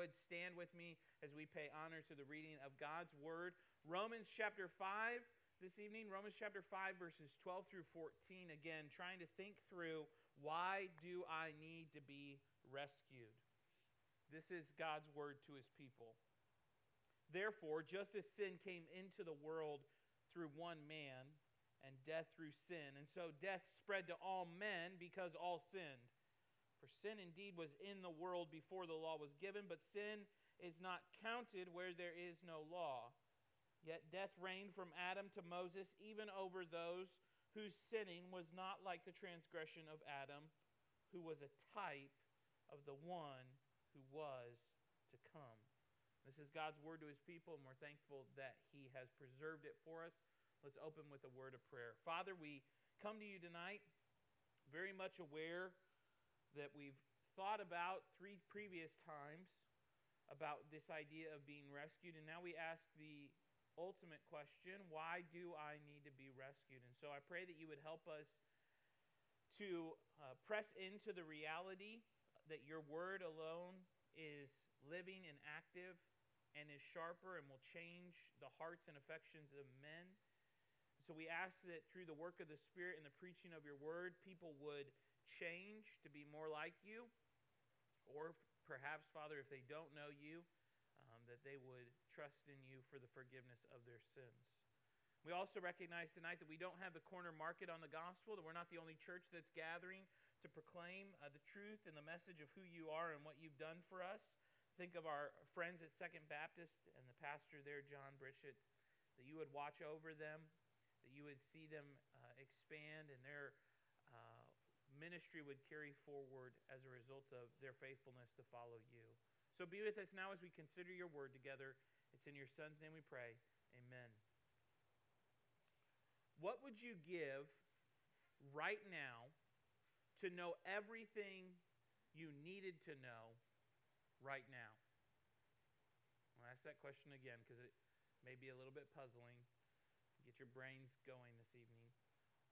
would stand with me as we pay honor to the reading of God's Word. Romans chapter 5 this evening, Romans chapter 5, verses 12 through 14. Again, trying to think through why do I need to be rescued? This is God's Word to His people. Therefore, just as sin came into the world through one man, and death through sin, and so death spread to all men because all sinned. For sin indeed was in the world before the law was given, but sin is not counted where there is no law. Yet death reigned from Adam to Moses, even over those whose sinning was not like the transgression of Adam, who was a type of the one who was to come. This is God's word to his people, and we're thankful that he has preserved it for us. Let's open with a word of prayer. Father, we come to you tonight very much aware that we've thought about three previous times about this idea of being rescued, and now we ask the ultimate question why do I need to be rescued? And so I pray that you would help us to uh, press into the reality that your word alone is living and active and is sharper and will change the hearts and affections of men. So we ask that through the work of the Spirit and the preaching of your word, people would change to be more like you. Or perhaps, Father, if they don't know you, um, that they would trust in you for the forgiveness of their sins. We also recognize tonight that we don't have the corner market on the gospel, that we're not the only church that's gathering to proclaim uh, the truth and the message of who you are and what you've done for us. Think of our friends at Second Baptist and the pastor there, John Bridget, that you would watch over them, that you would see them uh, expand and their ministry would carry forward as a result of their faithfulness to follow you. So be with us now as we consider your word together. It's in your Son's name we pray. Amen. What would you give right now to know everything you needed to know right now? I'll ask that question again because it may be a little bit puzzling. Get your brains going this evening.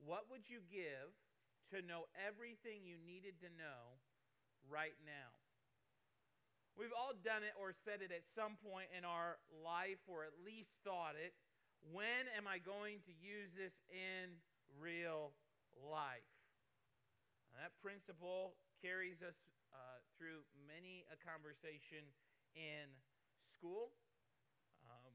What would you give to know everything you needed to know right now? We've all done it or said it at some point in our life, or at least thought it. When am I going to use this in real life? That principle carries us uh, through many a conversation in school. Um,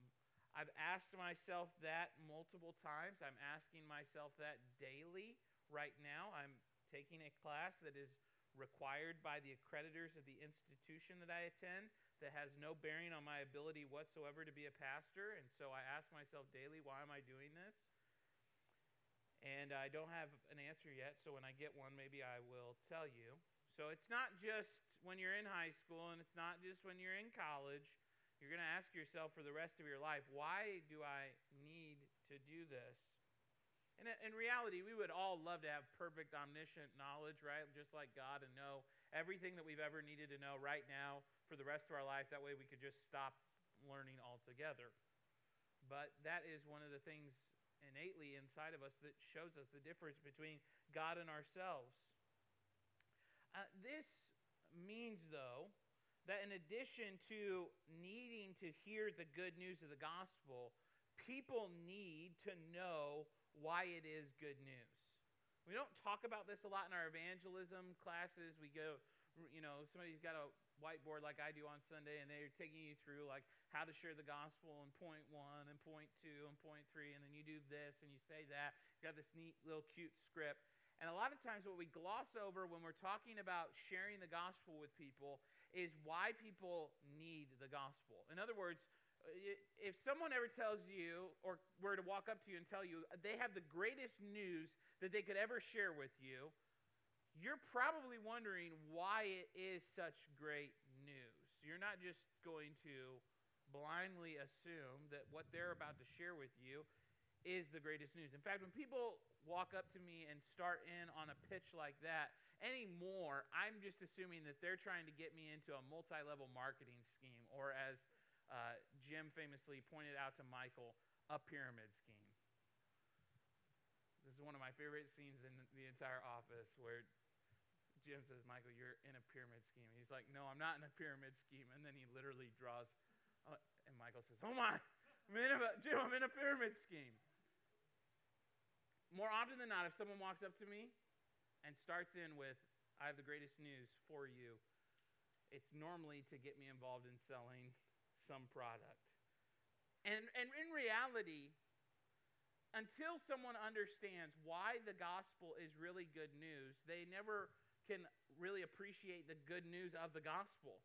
I've asked myself that multiple times. I'm asking myself that daily right now. I'm taking a class that is required by the accreditors of the institution that I attend that has no bearing on my ability whatsoever to be a pastor. And so I ask myself daily, why am I doing this? And I don't have an answer yet, so when I get one, maybe I will tell you. So it's not just when you're in high school and it's not just when you're in college. You're going to ask yourself for the rest of your life, why do I need to do this? And in reality, we would all love to have perfect omniscient knowledge, right? Just like God and know everything that we've ever needed to know right now for the rest of our life. That way we could just stop learning altogether. But that is one of the things innately inside of us that shows us the difference between God and ourselves. Uh, this means, though, that in addition to needing to hear the good news of the gospel, people need to know why it is good news. We don't talk about this a lot in our evangelism classes. We go, you know, somebody's got a whiteboard like I do on Sunday, and they're taking you through like how to share the gospel in point one and point two and point three, and then you do this and you say that. You got this neat little cute script. And a lot of times, what we gloss over when we're talking about sharing the gospel with people is why people need the gospel. In other words, if someone ever tells you or were to walk up to you and tell you they have the greatest news that they could ever share with you, you're probably wondering why it is such great news. You're not just going to blindly assume that what they're about to share with you is the greatest news. In fact, when people walk up to me and start in on a pitch like that, anymore, I'm just assuming that they're trying to get me into a multi level marketing scheme, or as uh, Jim famously pointed out to Michael a pyramid scheme. This is one of my favorite scenes in the entire office where Jim says, Michael, you're in a pyramid scheme. He's like, No, I'm not in a pyramid scheme. And then he literally draws, uh, and Michael says, Oh my, I'm in a, Jim, I'm in a pyramid scheme. More often than not, if someone walks up to me and starts in with, I have the greatest news for you, it's normally to get me involved in selling some product. And, and in reality, until someone understands why the gospel is really good news, they never can really appreciate the good news of the gospel.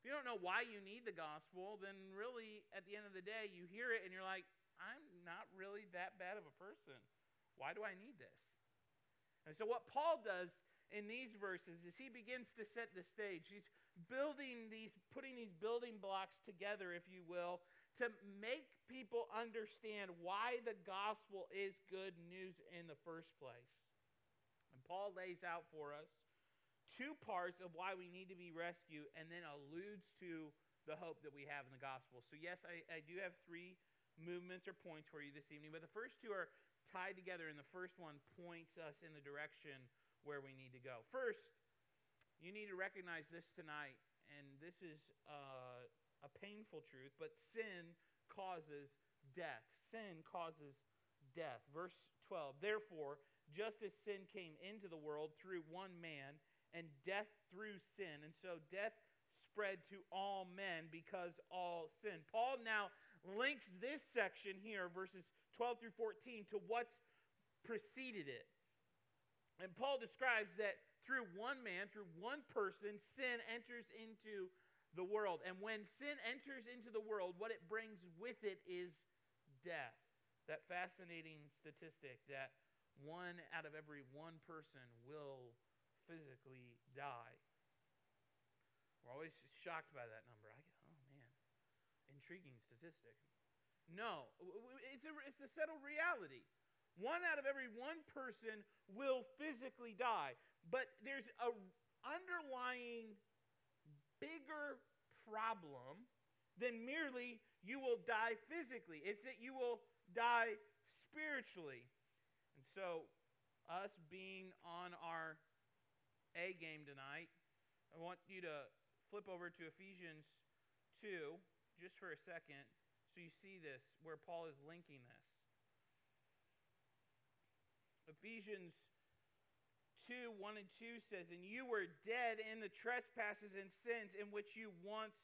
If you don't know why you need the gospel, then really, at the end of the day, you hear it and you're like, I'm not really that bad of a person. Why do I need this? And so, what Paul does in these verses is he begins to set the stage. He's building these, putting these building blocks together, if you will, to make people understand why the gospel is good news in the first place. And Paul lays out for us two parts of why we need to be rescued and then alludes to the hope that we have in the gospel. So, yes, I, I do have three movements or points for you this evening, but the first two are tied together, and the first one points us in the direction where we need to go. First, you need to recognize this tonight, and this is uh, a painful truth, but sin causes death. Sin causes death. Verse 12 Therefore, just as sin came into the world through one man, and death through sin, and so death spread to all men because all sin. Paul now links this section here, verses 12 through 14, to what's preceded it. And Paul describes that through one man, through one person, sin enters into the world. And when sin enters into the world, what it brings with it is death. That fascinating statistic that one out of every one person will physically die. We're always shocked by that number. I oh man, intriguing statistic. No, it's a, it's a settled reality. One out of every one person will physically die. But there's a underlying bigger problem than merely you will die physically. It's that you will die spiritually. And so, us being on our A game tonight, I want you to flip over to Ephesians 2 just for a second so you see this, where Paul is linking this. Ephesians 2 1 and 2 says, And you were dead in the trespasses and sins in which you once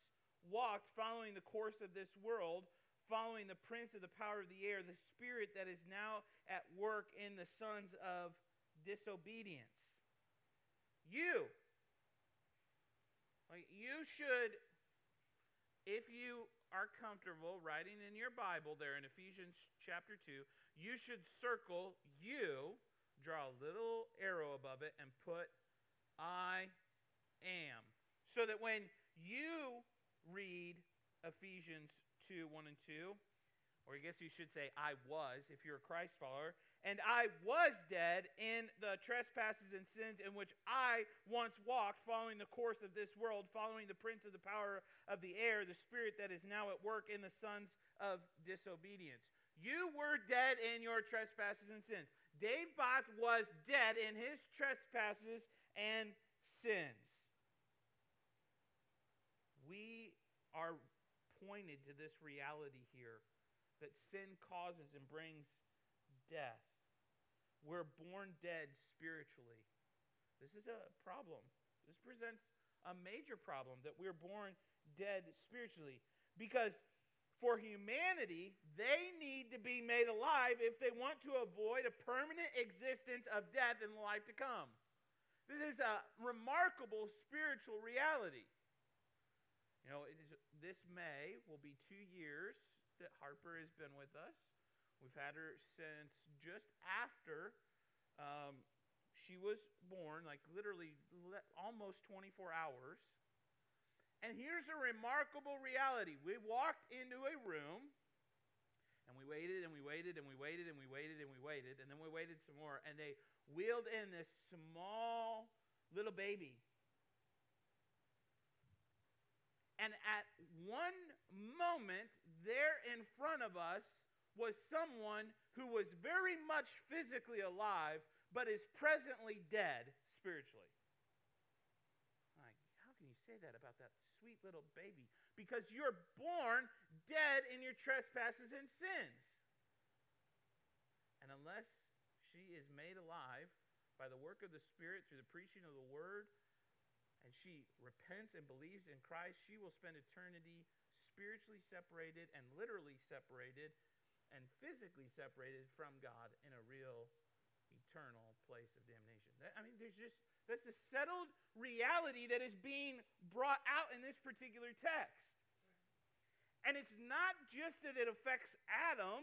walked, following the course of this world, following the prince of the power of the air, the spirit that is now at work in the sons of disobedience. You, like you should, if you are comfortable writing in your Bible there in Ephesians chapter 2, you should circle you draw a little arrow above it and put I am. So that when you read Ephesians 2 1 and 2, or I guess you should say, I was, if you're a Christ follower, and I was dead in the trespasses and sins in which I once walked, following the course of this world, following the prince of the power of the air, the spirit that is now at work in the sons of disobedience. You were dead in your trespasses and sins. Dave Botts was dead in his trespasses and sins. We are pointed to this reality here that sin causes and brings death. We're born dead spiritually. This is a problem. This presents a major problem that we're born dead spiritually because for humanity, they need to be made alive if they want to avoid a permanent existence of death in the life to come. This is a remarkable spiritual reality. You know, this May will be two years that Harper has been with us. We've had her since just after um, she was born, like literally almost 24 hours. And here's a remarkable reality. We walked into a room and we waited and we waited and we waited and we waited and we waited and then we waited some more and they wheeled in this small little baby. And at one moment there in front of us was someone who was very much physically alive but is presently dead spiritually. that about that little baby? Because you're born dead in your trespasses and sins. And unless she is made alive by the work of the Spirit through the preaching of the word, and she repents and believes in Christ, she will spend eternity spiritually separated and literally separated and physically separated from God in a real eternal place of damnation. I mean, there's just that's the settled reality that is being brought out in this particular text. And it's not just that it affects Adam,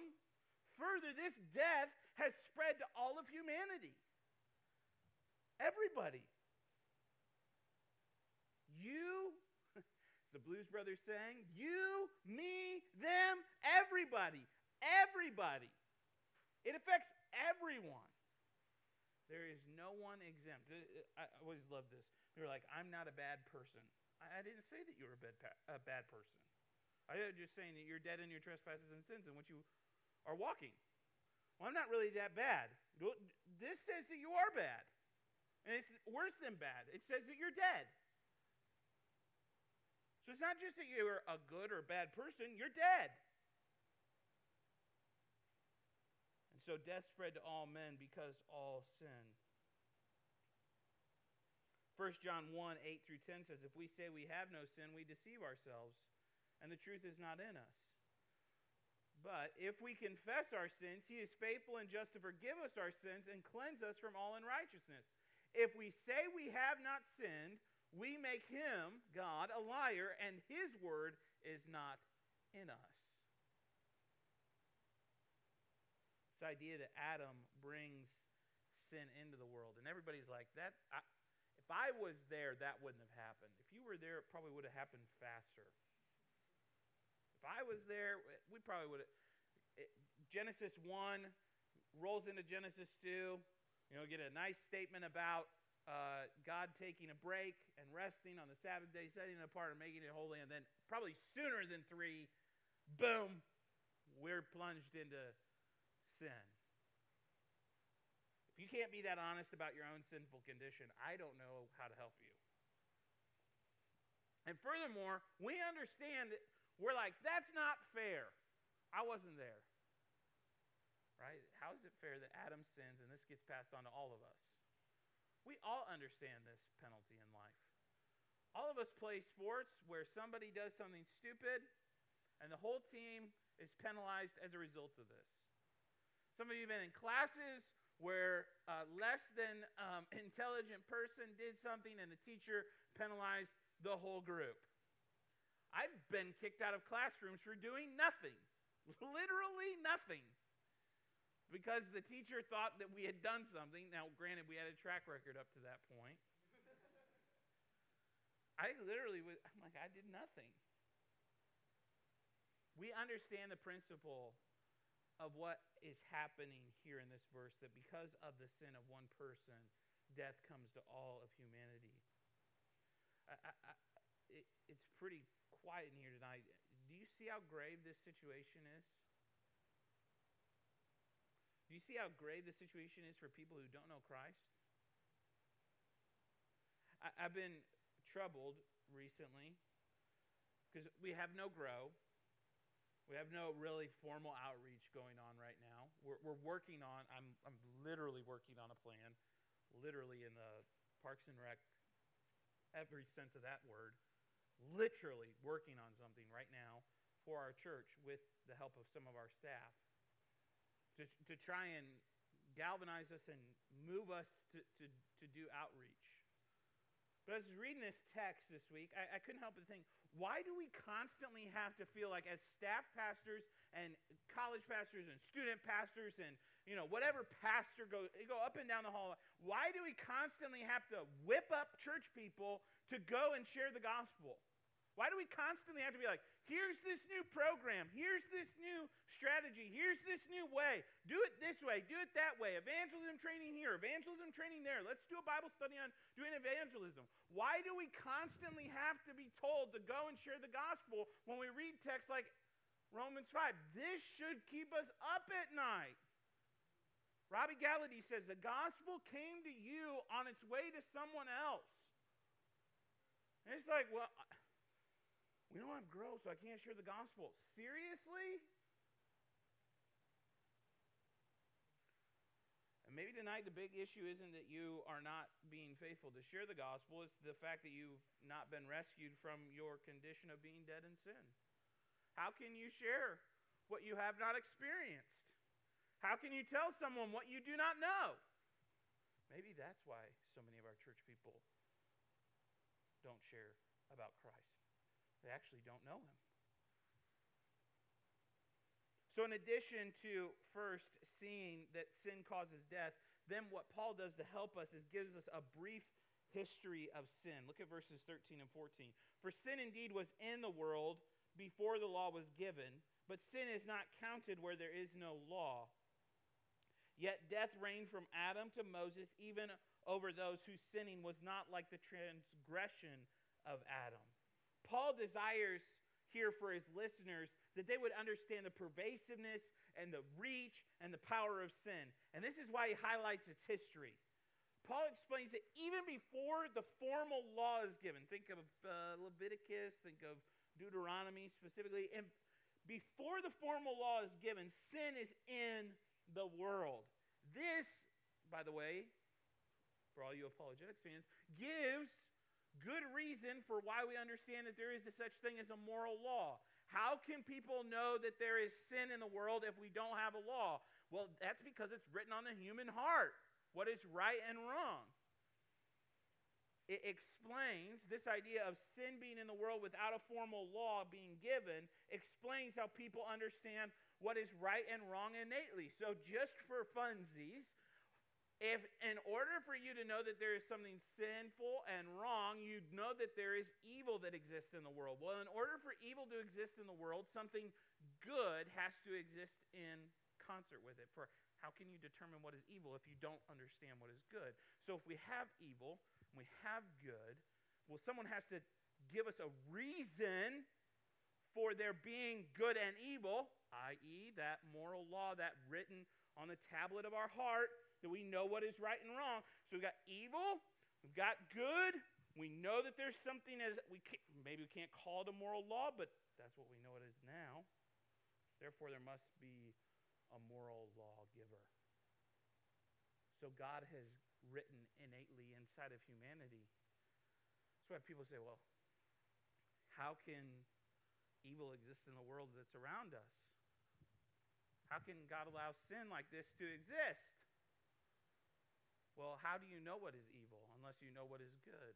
further, this death has spread to all of humanity. Everybody. You, the Blues Brothers saying, you, me, them, everybody. Everybody. It affects everyone. There is no one exempt. Uh, uh, I always love this. They're like, I'm not a bad person. I, didn't say that you were a bad, a bad person. I was just saying that you're dead in your trespasses and sins in which you are walking. Well, I'm not really that bad. This says that you are bad. And it's worse than bad. It says that you're dead. So it's not just that you're a good or bad person, you're dead. So death spread to all men because all sin. 1 John 1 8 through 10 says, If we say we have no sin, we deceive ourselves, and the truth is not in us. But if we confess our sins, he is faithful and just to forgive us our sins and cleanse us from all unrighteousness. If we say we have not sinned, we make him, God, a liar, and his word is not in us. This idea that Adam brings sin into the world. And everybody's like, that. I, if I was there, that wouldn't have happened. If you were there, it probably would have happened faster. If I was there, we probably would have. Genesis 1 rolls into Genesis 2. You know, get a nice statement about uh, God taking a break and resting on the Sabbath day, setting it apart and making it holy. And then, probably sooner than three, boom, we're plunged into sin. If you can't be that honest about your own sinful condition, I don't know how to help you. And furthermore, we understand that we're like, that's not fair. I wasn't there. Right? How is it fair that Adam sins and this gets passed on to all of us? We all understand this penalty in life. All of us play sports where somebody does something stupid and the whole team is penalized as a result of this. Some of you have been in classes where a less than um, intelligent person did something and the teacher penalized the whole group. I've been kicked out of classrooms for doing nothing, literally nothing, because the teacher thought that we had done something. Now, granted, we had a track record up to that point. I literally was, I'm like, I did nothing. We understand the principle of what is happening here in this verse that because of the sin of one person, death comes to all of humanity. I, I, it, it's pretty quiet in here tonight. Do you see how grave this situation is? Do you see how grave the situation is for people who don't know Christ? I, I've been troubled recently because we have no grow. We have no really formal outreach going on right now. We're, we're working on, I'm, I'm literally working on a plan, literally in the Parks and Rec, every sense of that word, literally working on something right now for our church with the help of some of our staff to, to try and galvanize us and move us to, to, to do outreach. But as I was reading this text this week, I, I couldn't help but think, why do we constantly have to feel like as staff pastors and college pastors and student pastors and you know whatever pastor go go up and down the hall why do we constantly have to whip up church people to go and share the gospel why do we constantly have to be like here's this new program. Here's this new strategy. Here's this new way. Do it this way. Do it that way. Evangelism training here. Evangelism training there. Let's do a bible study on doing evangelism. Why do we constantly have to be told to go and share the gospel when we read texts like Romans 5? This should keep us up at night. Robbie Gallaty says the gospel came to you on its way to someone else. And it's like, well, we don't have growth, so I can't share the gospel. Seriously? And maybe tonight the big issue isn't that you are not being faithful to share the gospel, it's the fact that you've not been rescued from your condition of being dead in sin. How can you share what you have not experienced? How can you tell someone what you do not know? Maybe that's why so many of our church people don't share about Christ. They actually don't know him. So, in addition to first seeing that sin causes death, then what Paul does to help us is gives us a brief history of sin. Look at verses 13 and 14. For sin indeed was in the world before the law was given, but sin is not counted where there is no law. Yet death reigned from Adam to Moses, even over those whose sinning was not like the transgression of Adam. Paul desires here for his listeners that they would understand the pervasiveness and the reach and the power of sin. And this is why he highlights its history. Paul explains that even before the formal law is given, think of uh, Leviticus, think of Deuteronomy specifically, and before the formal law is given, sin is in the world. This, by the way, for all you apologetics fans, gives good reason for why we understand that there is a such thing as a moral law. How can people know that there is sin in the world if we don't have a law? Well, that's because it's written on the human heart what is right and wrong. It explains this idea of sin being in the world without a formal law being given, explains how people understand what is right and wrong innately. So, just for funsies, if in order for you to know that there is something sinful and wrong, you know that there is evil that exists in the world. Well, in order for evil to exist in the world, something good has to exist in concert with it. For how can you determine what is evil if you don't understand what is good? So if we have evil, and we have good, well, someone has to give us a reason for there being good and evil, i.e., that moral law, that written on the tablet of our heart that we know what is right and wrong. So we've got evil, we've got good. We know that there's something as we maybe we can't call it a moral law, but that's what we know it is now. Therefore, there must be a moral lawgiver. So God has written innately inside of humanity. That's why people say, well, how can evil exist in the world that's around us? How can God allow sin like this to exist? Well, how do you know what is evil unless you know what is good?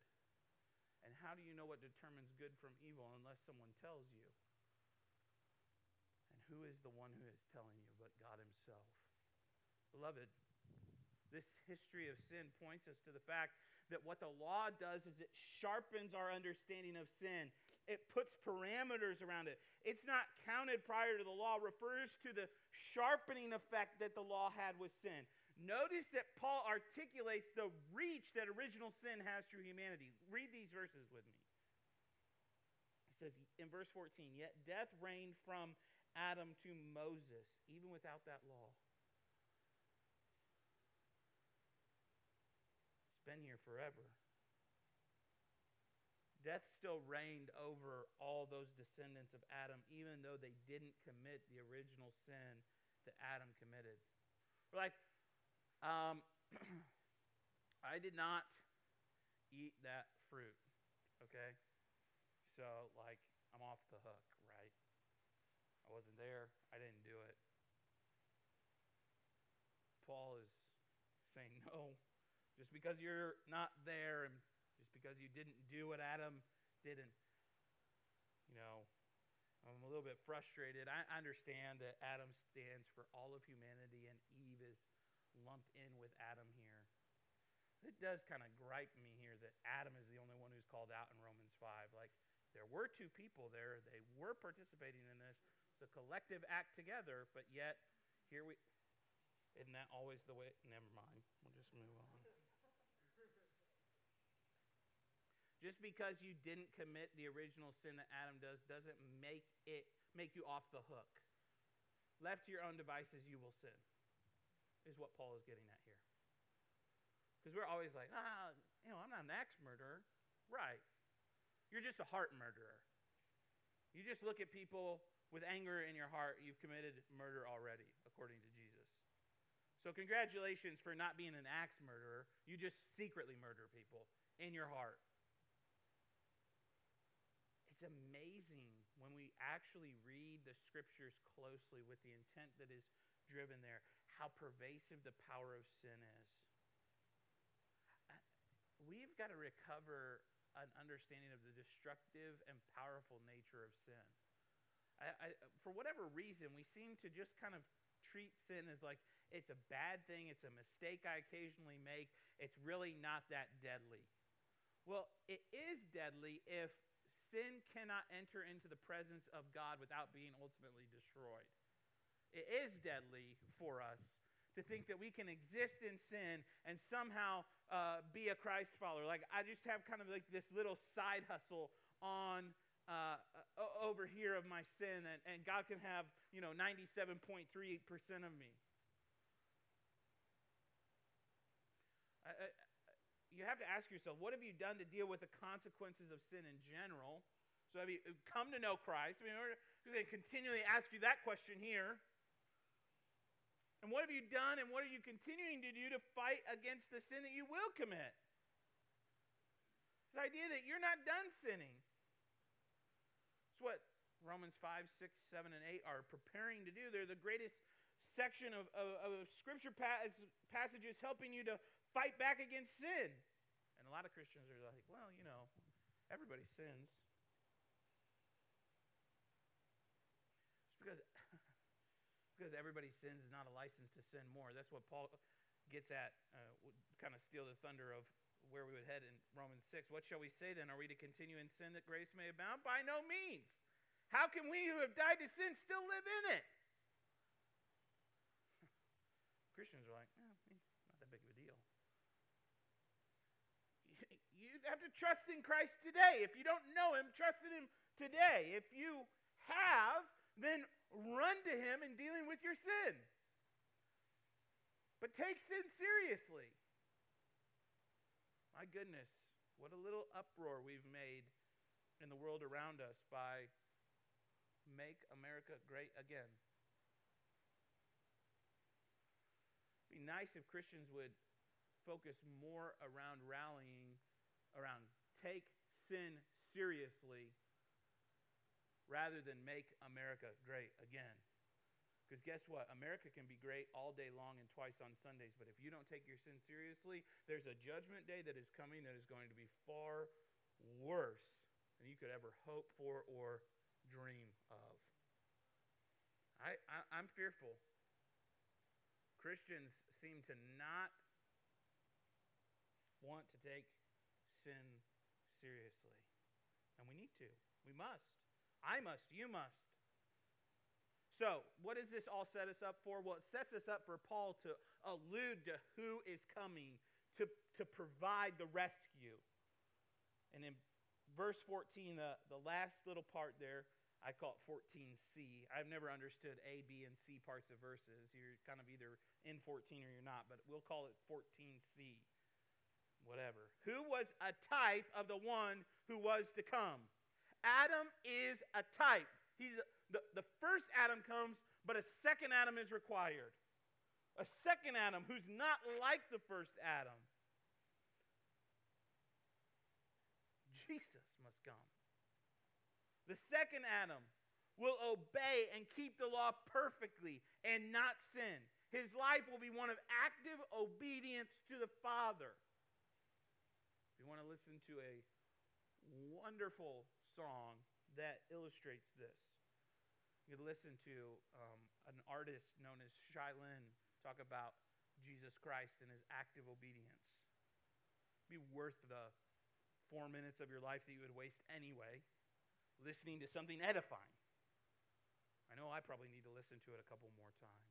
And how do you know what determines good from evil unless someone tells you? And who is the one who is telling you but God Himself? Beloved, this history of sin points us to the fact that what the law does is it sharpens our understanding of sin. It puts parameters around it. It's not counted prior to the law, refers to the sharpening effect that the law had with sin. Notice that Paul articulates the reach that original sin has through humanity. Read these verses with me. He says in verse 14, Yet death reigned from Adam to Moses, even without that law. It's been here forever. Death still reigned over all those descendants of Adam, even though they didn't commit the original sin that Adam committed. We're like, um, I did not eat that fruit, okay? So, like, I'm off the hook, right? I wasn't there. I didn't do it. Paul is saying, no, just because you're not there and just because you didn't do what Adam didn't, you know, I'm a little bit frustrated. I understand that Adam stands for all of humanity and Eve is lumped in with Adam here. It does kind of gripe me here that Adam is the only one who's called out in Romans 5. Like, there were two people there, they were participating in this. It's a collective act together, but yet, here we. Isn't that always the way? Never mind. We'll just move on. Just because you didn't commit the original sin that Adam does doesn't make it make you off the hook. Left to your own devices, you will sin is what Paul is getting at here. Because we're always like, ah, you know, I'm not an axe murderer. Right. you're just a heart murderer. You just look at people with anger in your heart, you've committed murder already, according to Jesus. So, congratulations for not being an axe murderer. You just secretly murder people in your heart. It's amazing when we actually read the scriptures closely with the intent that is driven there, how pervasive the power of sin is. Uh, we've got to recover an understanding of the destructive and powerful nature of sin. I, I, for whatever reason, we seem to just kind of treat sin as like it's a bad thing, it's a mistake I occasionally make, it's really not that deadly. Well, it is deadly if sin cannot enter into the presence of God without being ultimately destroyed. It is deadly for us to think that we can exist in sin and somehow uh, be a Christ follower. Like, I just have kind of like this little side hustle on uh, over here of my sin, and, and God can have, you know, 97.38% of me. I, I, you have to ask yourself, what have you done to deal with the consequences of sin in general? So have you come to know Christ? I mean, we're going to continually ask you that question here. And what have you done and what are you continuing to do to fight against the sin that you will commit? The idea that you're not done sinning. It's what Romans 5, 6, 7, and 8 are preparing to do. They're the greatest section of, of, of scripture passages helping you to fight back against sin. And a lot of Christians are like, well, you know, everybody sins. It's because because everybody sins is not a license to sin more. That's what Paul gets at, uh, kind of steal the thunder of where we would head in Romans 6. What shall we say then? Are we to continue in sin that grace may abound? By no means. How can we who have died to sin still live in it? Christians are like, eh, not that big of a deal you have to trust in Christ today. If you don't know Him, trust in Him today. If you have, then run to Him in dealing with your sin. But take sin seriously. My goodness, what a little uproar we've made in the world around us by Make America Great Again. It'd be nice if Christians would focus more around rallying around take sin seriously rather than make America great again. Because guess what? America can be great all day long and twice on Sundays, but if you don't take your sin seriously, there's a judgment day that is coming that is going to be far worse than you could ever hope for or dream of. I, I, am fearful. Christians seem to not want to take sin seriously. And we need to. We must. I must. You must. So, what does this all set us up for? Well, it sets us up for Paul to allude to who is coming to, to provide the rescue. And in verse 14, the, the last little part there, I call it 14c. I've never understood A, B, and C parts of verses. You're kind of either in 14 or you're not, but we'll call it 14c whatever, who was a type of the one who was to come. Adam is a type. He's the, the first Adam comes, but a second Adam is required. A second Adam who's not like the first Adam. Jesus must come. The second Adam will obey and keep the law perfectly and not sin. His life will be one of active obedience to the Father. We want to listen to a wonderful song that illustrates this. You could listen to um, an artist known as Shai Linne talk about Jesus Christ and his active obedience. Be worth the four minutes of your life that you would waste anyway listening to something edifying. I know I probably need to listen to it a couple more times.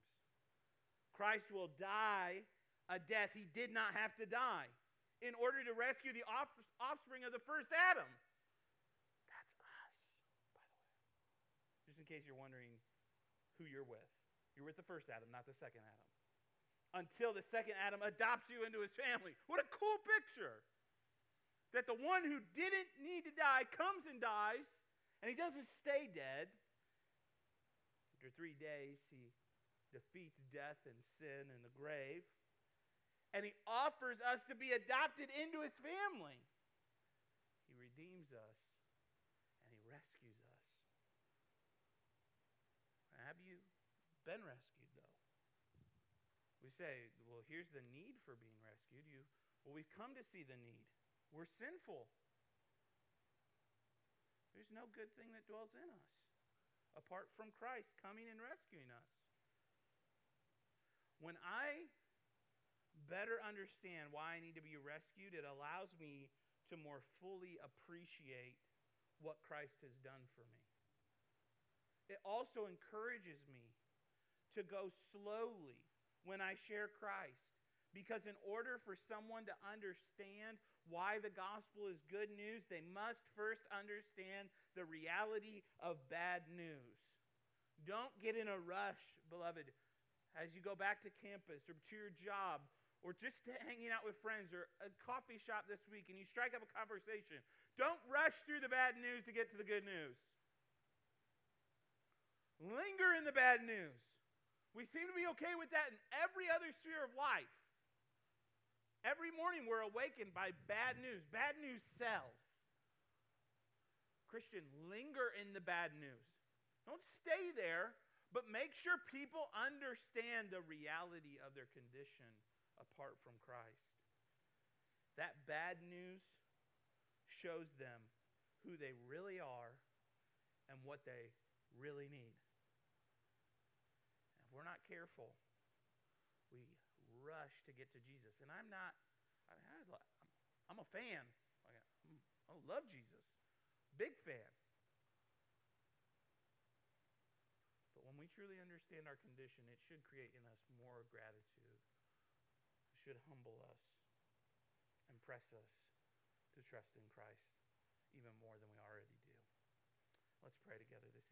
Christ will die a death he did not have to die in order to rescue the offspring of the first Adam. That's us, by the way. Just in case you're wondering who you're with. You're with the first Adam, not the second Adam. Until the second Adam adopts you into his family. What a cool picture. that the one who didn't need to die comes and dies, and he doesn't stay dead. After three days, he defeats death and sin and the grave, and he offers us to be adopted into his family. He redeems us and he rescues us. Have you been rescued, though? We say, well, here's the need for being rescued. You, well, we've come to see the need. We're sinful. There's no good thing that dwells in us apart from Christ coming and rescuing us. When I better understand why I need to be rescued, it allows me to more fully appreciate what Christ has done for me. It also encourages me to go slowly when I share Christ. Because in order for someone to understand why the gospel is good news, they must first understand the reality of bad news. Don't get in a rush, beloved, as you go back to campus or to your job or just hanging out with friends or a coffee shop this week and you strike up a conversation. Don't rush through the bad news to get to the good news. Linger in the bad news. We seem to be okay with that in every other sphere of life. Every morning we're awakened by bad news. Bad news sells. Christian, linger in the bad news. Don't stay there, but make sure people understand the reality of their condition apart from Christ. That bad news shows them who they really are and what they really need we're not careful, we rush to get to Jesus. And I'm not, I am a fan. I love Jesus. Big fan. But when we truly understand our condition, it should create in us more gratitude. It should humble us and press us to trust in Christ even more than we already do. Let's pray together this